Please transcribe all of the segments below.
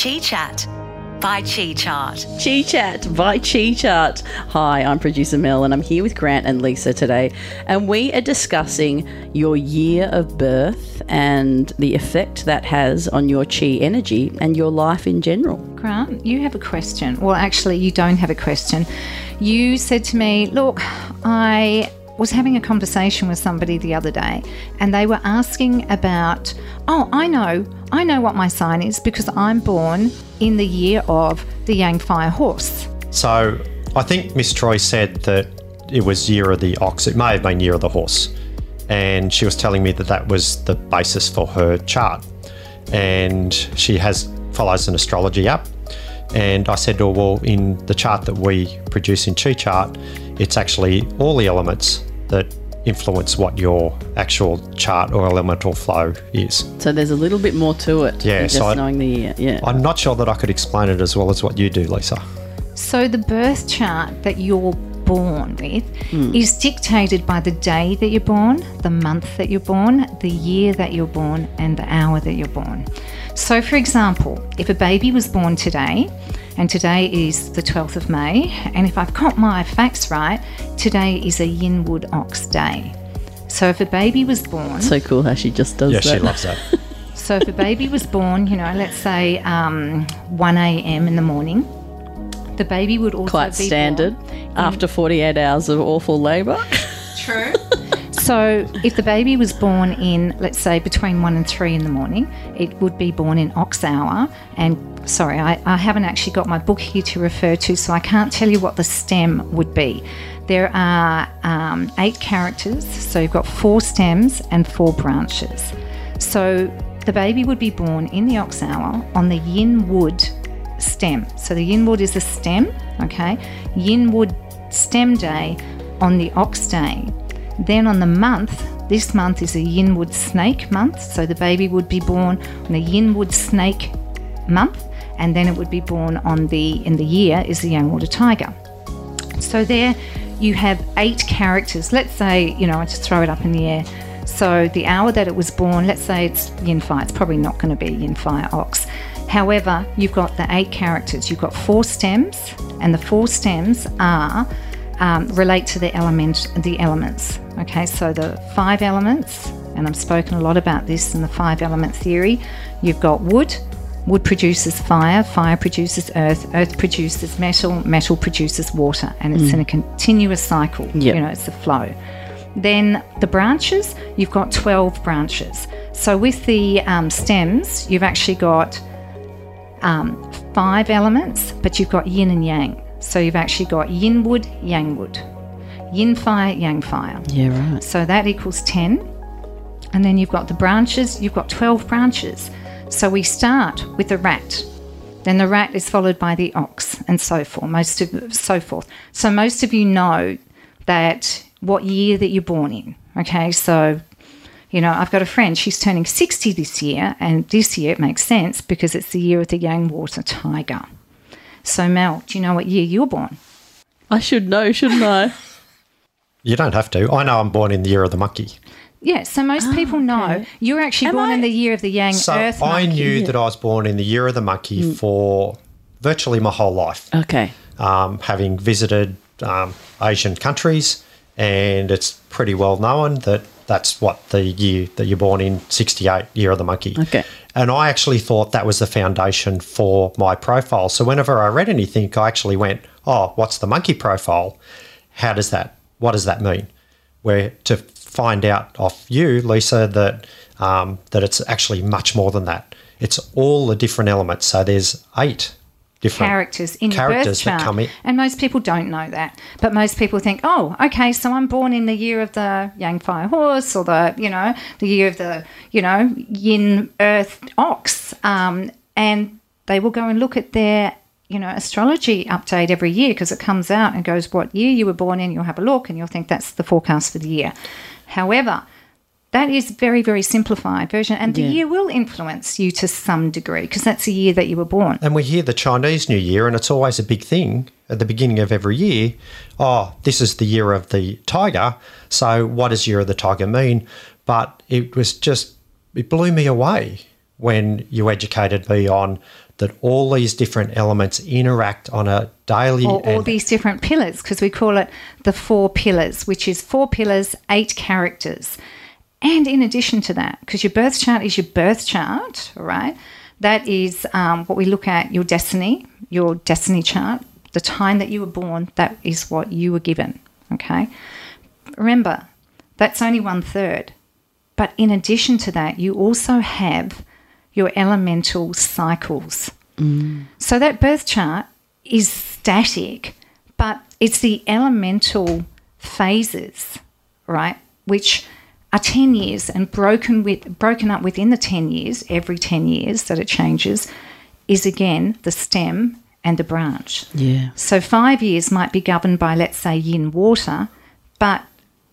Chi Chat by Chi Chart. Chi Chat by Chi Chart. Hi, I'm producer Mel, and I'm here with Grant and Lisa today, and we are discussing your year of birth and the effect that has on your chi energy and your life in general. Grant, you have a question. Well, actually, you don't have a question. You said to me, Look, I was having a conversation with somebody the other day and they were asking about, oh, I know, I know what my sign is because I'm born in the year of the Yang Fire Horse. So I think Miss Troy said that it was year of the ox. It may have been year of the horse. And she was telling me that that was the basis for her chart. And she has follows an astrology app. And I said to her, well, in the chart that we produce in Chi Chart, it's actually all the elements that influence what your actual chart or elemental flow is. So there's a little bit more to it. Yeah, than so just I- knowing the year. Yeah. I'm not sure that I could explain it as well as what you do, Lisa. So the birth chart that you're born with is dictated by the day that you're born, the month that you're born, the year that you're born, and the hour that you're born. So, for example, if a baby was born today, and today is the 12th of May, and if I've got my facts right, today is a Yinwood Ox Day. So, if a baby was born, so cool how she just does Yeah, that. she loves that. so if a baby was born, you know, let's say um, 1 a.m. in the morning, the baby would also Quite be standard born after 48 hours of awful labour. True. so if the baby was born in, let's say, between 1 and 3 in the morning, it would be born in ox hour. And sorry, I, I haven't actually got my book here to refer to, so I can't tell you what the stem would be. There are um, eight characters, so you've got four stems and four branches. So the baby would be born in the ox hour on the yin wood stem. So the yin wood is a stem, okay? Yin wood stem day on the ox day. Then on the month, this month is a yin wood snake month. So the baby would be born on the yin wood snake month, and then it would be born on the in the year is the yang water tiger. So there you have eight characters. Let's say, you know, I just throw it up in the air. So the hour that it was born, let's say it's yin fire, it's probably not going to be yin fire ox. However, you've got the eight characters. You've got four stems, and the four stems are um, relate to the element, the elements. Okay, so the five elements, and I've spoken a lot about this in the five element theory. You've got wood, Wood produces fire, fire produces earth, earth produces metal, metal produces water, and it's in a continuous cycle. Yep. You know, it's a flow. Then the branches, you've got 12 branches. So with the um, stems, you've actually got um, five elements, but you've got yin and yang. So you've actually got yin wood, yang wood, yin fire, yang fire. Yeah, right. So that equals 10. And then you've got the branches, you've got 12 branches. So we start with the rat. Then the rat is followed by the ox and so forth, most of so forth. So most of you know that what year that you're born in. Okay, so you know, I've got a friend, she's turning 60 this year, and this year it makes sense because it's the year of the Yang Water Tiger. So Mel, do you know what year you were born? I should know, shouldn't I? You don't have to. I know I'm born in the year of the monkey. Yeah, so most people know you're actually Am born I- in the year of the Yang So Earth I monkey. knew that I was born in the year of the monkey for virtually my whole life, Okay. um, having visited um, Asian countries, and it's pretty well known that that's what the year that you're born in, 68, year of the monkey. Okay. And I actually thought that was the foundation for my profile. So whenever I read anything, I actually went, oh, what's the monkey profile? How does that, what does that mean? Where to find out off you, Lisa, that um, that it's actually much more than that. It's all the different elements. So there's eight different characters in your birth chart. that come in. And most people don't know that. But most people think, oh, okay, so I'm born in the year of the Yang Fire Horse or the, you know, the year of the, you know, Yin Earth Ox. Um, and they will go and look at their, you know, astrology update every year because it comes out and goes what year you were born in. You'll have a look and you'll think that's the forecast for the year. However, that is very, very simplified version, and the Yeah. year will influence you to some degree because that's the year that you were born. And we hear the Chinese New Year, and it's always a big thing at the beginning of every year. Oh, this is the year of the tiger. So, what does year of the tiger mean? But it was just, it blew me away when you educated me on that all these different elements interact on a daily Or all these different pillars, because we call it the four pillars, which is four pillars, eight characters. And in addition to that, because your birth chart is your birth chart, right? That is um, what we look at your destiny, your destiny chart, the time that you were born, that is what you were given, okay? Remember, that's only one third. But in addition to that, you also have your elemental cycles. So that birth chart is static, but it's the elemental phases, right? Which are 10 years and broken with broken up within the 10 years, every 10 years that it changes, is again the stem and the branch. Yeah. So five years might be governed by, let's say, yin water, but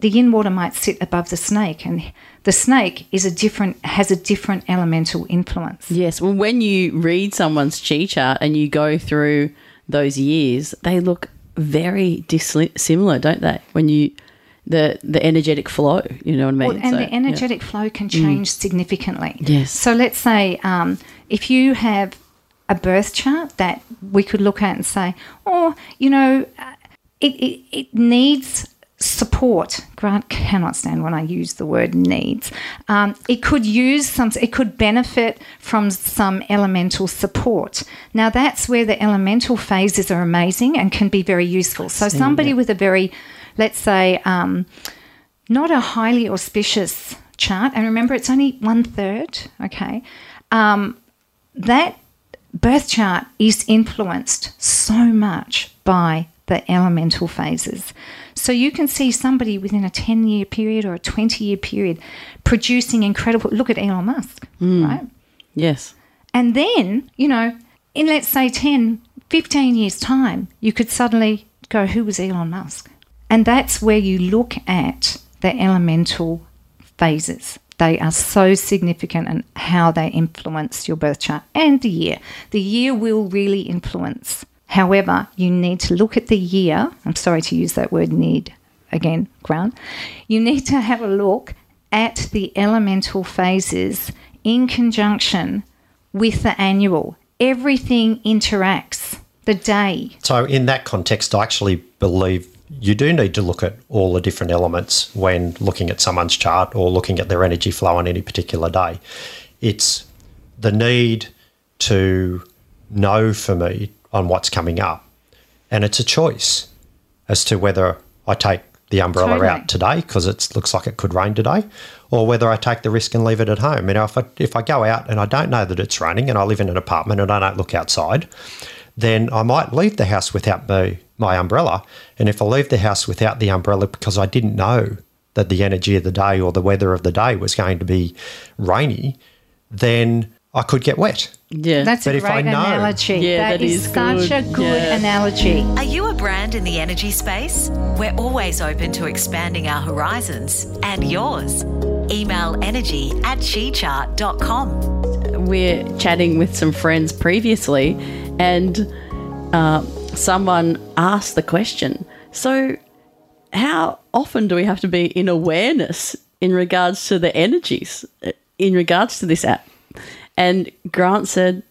the yin water might sit above the snake, and the snake is a different has a different elemental influence. Yes. Well, when you read someone's chi chart and you go through those years, they look very dissimilar, don't they? When you the the energetic flow, you know what I mean? Well, and So, the yeah. energetic flow can change significantly. Yes. So let's say um, if you have a birth chart that we could look at and say, oh, you know, uh, it, it, it needs support. Grant cannot stand when I use the word needs. Um, it could use some, it could benefit from some elemental support. Now, that's where the elemental phases are amazing and can be very useful. So, somebody with a very, let's say, um, not a highly auspicious chart, and remember it's only one third, okay, um, that birth chart is influenced so much by the elemental phases. So you can see somebody within a 10 year period or a 20 year period producing incredible. Look at Elon Musk, right? yes. And then, you know, in let's say 10, 15 years' time, you could suddenly go, who was Elon Musk? And that's where you look at the elemental phases. They are so significant and how they influence your birth chart and the year. The year will really influence. However, you need to look at the year. I'm sorry to use that word need again, Grant. You need to have a look at the elemental phases in conjunction with the annual. Everything interacts. The day, So, in that context, I actually believe you do need to look at all the different elements when looking at someone's chart or looking at their energy flow on any particular day. It's the need to know for me on what's coming up. And it's a choice as to whether I take the umbrella Totally. out today because it looks like it could rain today, or whether I take the risk and leave it at home. You know, if I, if I go out and I don't know that it's raining and I live in an apartment and I don't look outside, then I might leave the house without my, my umbrella. And if I leave the house without the umbrella because I didn't know that the energy of the day or the weather of the day was going to be rainy, then I could get wet. Yeah. that's But a if I great know- analogy. Yeah, that that is, is such a good Yeah. analogy. Are you a brand in the energy space? We're always open to expanding our horizons and yours. Email energy at chichart.com. we're chatting with some friends previously, and uh, someone asked the question. So, how often do we have to be in awareness in regards to the energies, uh, in regards to this app? And Grant said,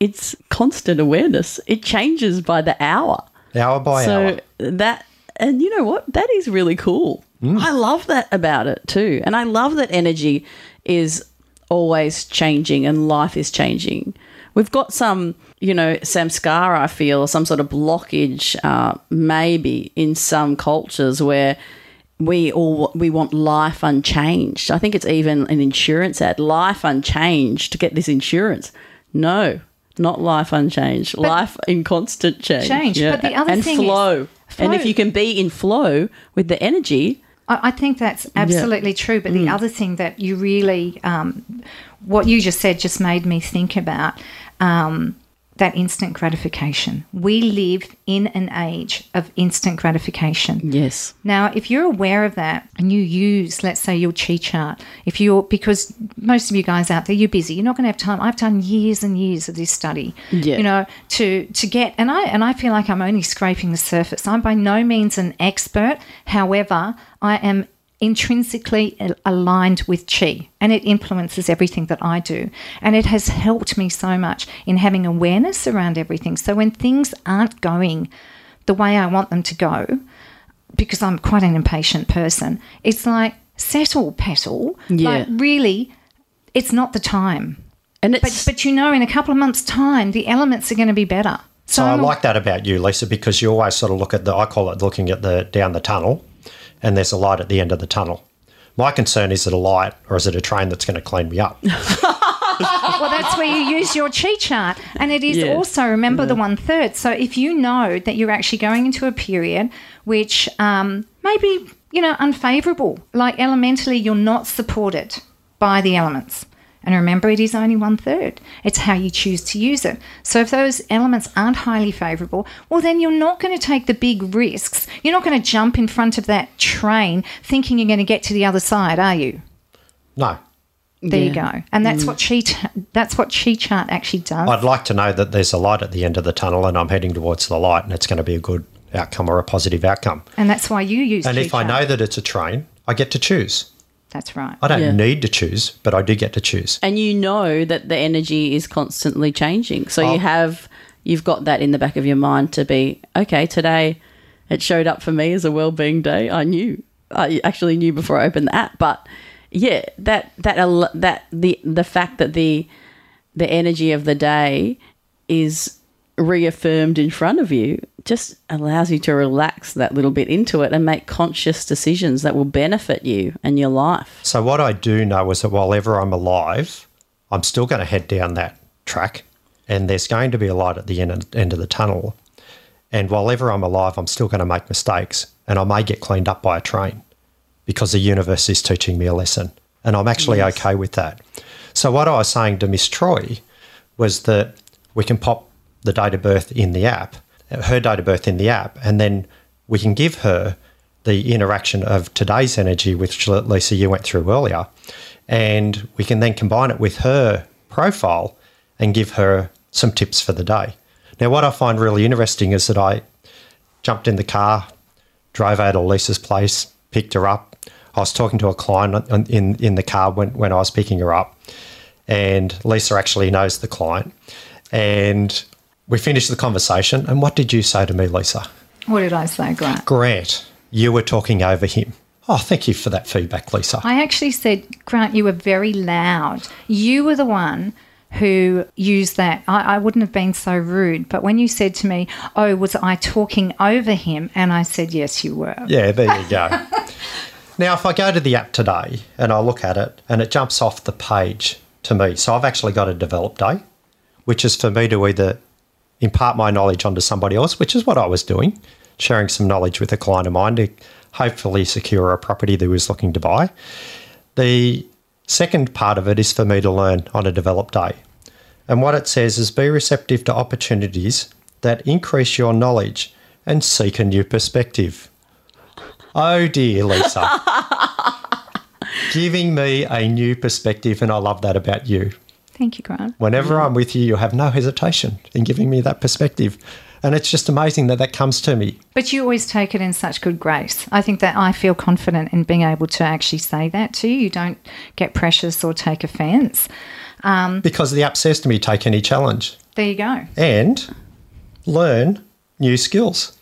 It's constant awareness, it changes by the hour. Hour by so hour. that and you know what? That is really cool. I love that about it too. And i love that energy is always changing and life is changing we've got some you know samskara i feel some sort of blockage uh, maybe in some cultures where we all we want life unchanged i think it's even an insurance ad life unchanged to get this insurance no not life unchanged life in constant change Change. But the other and thing is- flow. And if you can be in flow with the energy, I, I think that's absolutely true. But Mm. the other thing that you really, um, what you just said, just made me think about um, that instant gratification. We live in an age of instant gratification. yes, Now, if you're aware of that and you use, let's say, your chi chart, if you're, because most of you guys out there, you're busy, you're not going to have time. I've done years and years of this study, Yeah. you know, to to get, and I and I feel like I'm only scraping the surface. I'm by no means an expert. However, I am intrinsically aligned with chi and it influences everything that I do. And it has helped me so much in having awareness around everything. So when things aren't going the way I want them to go, because I'm quite an impatient person, it's like settle, petal. Yeah. Like really, it's not the time. And But it's but you know, in a couple of months' time, the elements are going to be better. So I I'm- like that about you, Lisa, because you always sort of look at the, I call it looking at the down the tunnel, and there's a light at the end of the tunnel. My concern is it a light or is it a train that's going to clean me up? Well, that's where you use your chi chart. And it is Yeah. also, remember the one third. So if you know that you're actually going into a period which um, maybe, you know, unfavorable, like elementally you're not supported by the elements. And remember, it is only one third. It's how you choose to use it. So if those elements aren't highly favorable, well, then you're not going to take the big risks. You're not going to jump in front of that train thinking you're going to get to the other side, are you? No. There you go. And that's mm. what chi that's what chi chart actually does. I'd like to know that there's a light at the end of the tunnel and I'm heading towards the light and it's going to be a good outcome or a positive outcome. and that's why you use And chi if I know that it's a train, I get to choose. That's right. I don't Yeah. need to choose, but I do get to choose. and you know that the energy is constantly changing. So Oh. you have you've got that in the back of your mind to be okay. Today, it showed up for me as a well-being day. I knew. I actually knew before I opened the app, but yeah, that that that the the fact that the the energy of the day is reaffirmed in front of you just allows you to relax that little bit into it and make conscious decisions that will benefit you and your life. So what I do know is that while ever I'm alive, I'm still going to head down that track, and there's going to be a light at the end end of the tunnel. And while ever I'm alive, I'm still going to make mistakes, and I may get cleaned up by a train because the universe is teaching me a lesson, and I'm actually okay with that. So what I was saying to Miss Troy was that we can pop the date of birth in the app, her date of birth in the app, and then we can give her the interaction of today's energy, which Lisa you went through earlier, and we can then combine it with her profile and give her some tips for the day. Now, what I find really interesting is that I jumped in the car, drove out to Lisa's place, picked her up. I was talking to a client in in the car when, when I was picking her up, and Lisa actually knows the client. And we finished the conversation. And what did you say to me, Lisa? What did I say, Grant? Grant, you were talking over him. Oh, thank you for that feedback, Lisa. I actually said, Grant, you were very loud. You were the one who used that. I, I wouldn't have been so rude, but when you said to me, Oh, was I talking over him? And I said, Yes, you were. Yeah, there you go. now, if I go to the app today and I look at it and it jumps off the page to me, so I've actually got a develop day, which is for me to either impart my knowledge onto somebody else, which is what I was doing, sharing some knowledge with a client of mine to hopefully secure a property that he was looking to buy. The second part of it is for me to learn on a developed day. And what it says is be receptive to opportunities that increase your knowledge and seek a new perspective. Oh dear, Lisa. Giving me a new perspective, and I love that about you. Thank you, Grant. Whenever I'm with you, you have no hesitation in giving me that perspective. And it's just amazing that that comes to me. But you always take it in such good grace. I think that I feel confident in being able to actually say that to you. You don't get precious or take offence. Um, because the app says to me, take any challenge There you go. and learn new skills.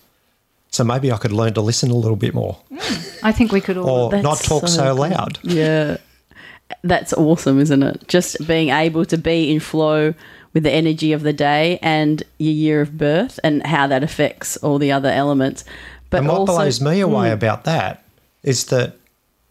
So maybe I could learn to listen a little bit more mm, I think we could all. or That's not talk so so, loud. Yeah. That's awesome, isn't it? Just being able to be in flow with the energy of the day and your year of birth and how that affects all the other elements. But And what also, blows me away hmm. about that is that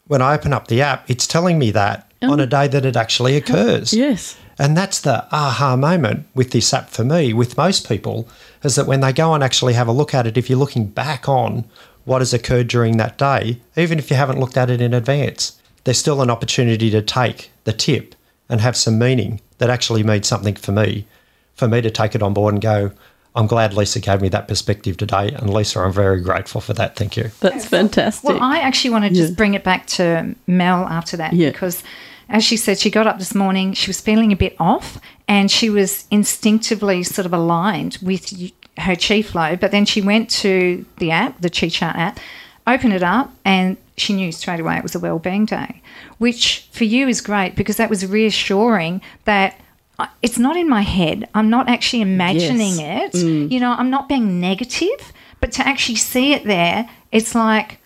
when I open up the app, it's telling me that on a oh. day that it actually occurs. Yes. And that's the aha moment with this app for me, with most people, is that when they go and actually have a look at it, if you're looking back on what has occurred during that day, even if you haven't looked at it in advance, there's still an opportunity to take the tip and have some meaning that actually means something for me, for me to take it on board and go, I'm glad Lisa gave me that perspective today. And Lisa, I'm very grateful for that. Thank you. That's fantastic. Well, I actually want to just bring it back to Mel after that Yeah. because, as she said, she got up this morning, she was feeling a bit off, and she was instinctively sort of aligned with her chi flow. But then she went to the app, the Chi Chart app, open it up, and she knew straight away it was a well-being day, which for you is great because that was reassuring that it's not in my head. I'm not actually imagining it. Mm. You know, I'm not being negative, but to actually see it there, it's like,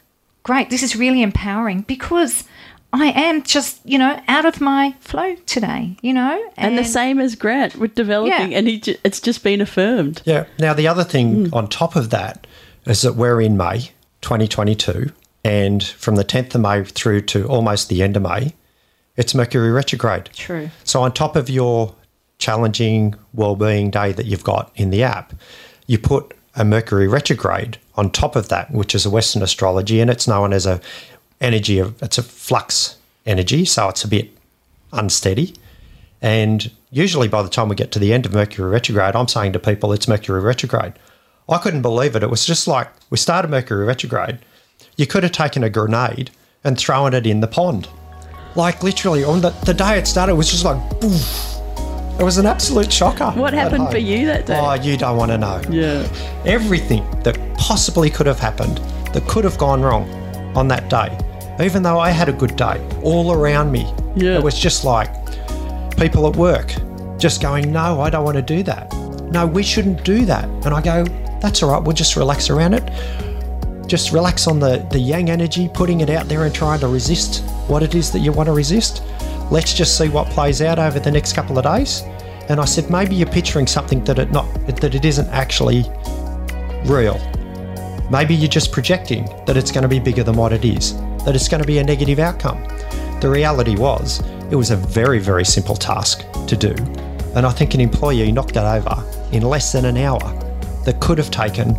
great, this is really empowering because I am just, you know, out of my flow today, you know? And, the same as Grant with developing, Yeah. and he ju- it's just been affirmed. Yeah. Now, the other thing mm. on top of that is that we're in May 2022, and from the 10th of May through to almost the end of May, it's Mercury retrograde. True. So, on top of your challenging well-being day that you've got in the app, you put a Mercury retrograde on top of that, which is a Western astrology, and it's known as a energy of it's a flux energy, so it's a bit unsteady. And usually, by the time we get to the end of Mercury retrograde, I'm saying to people, it's Mercury retrograde. I couldn't believe it. It was just like we started Mercury retrograde. You could have taken a grenade and thrown it in the pond. Like literally, on the, the day it started, it was just like, boof. It was an absolute shocker. What happened for you that day? Oh, you don't want to know Yeah. everything that possibly could have happened, that could have gone wrong on that day, even though I had a good day all around me. Yeah. It was just like people at work just going, No, I don't want to do that. No, we shouldn't do that. And I go, That's all right, we'll just relax around it. Just relax on the, the yang energy, putting it out there and trying to resist what it is that you want to resist. Let's just see what plays out over the next couple of days. And I said, maybe you're picturing something that it not that it isn't actually real. Maybe you're just projecting that it's going to be bigger than what it is, that it's going to be a negative outcome. The reality was, it was a very, very simple task to do. And I think an employee knocked it over in less than an hour that could have taken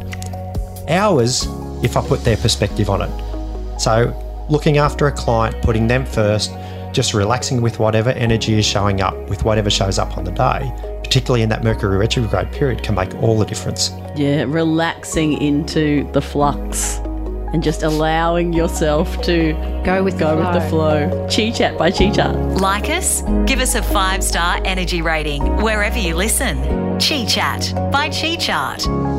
hours if I put their perspective on it. So, looking after a client, putting them first, just relaxing with whatever energy is showing up, with whatever shows up on the day, particularly in that Mercury retrograde period, can make all the difference. Yeah, relaxing into the flux and just allowing yourself to Go with go the with the flow. Chi Chat by Chi Chart. Like us? Give us a five star energy rating wherever you listen. Chi Chat by Chi Chart.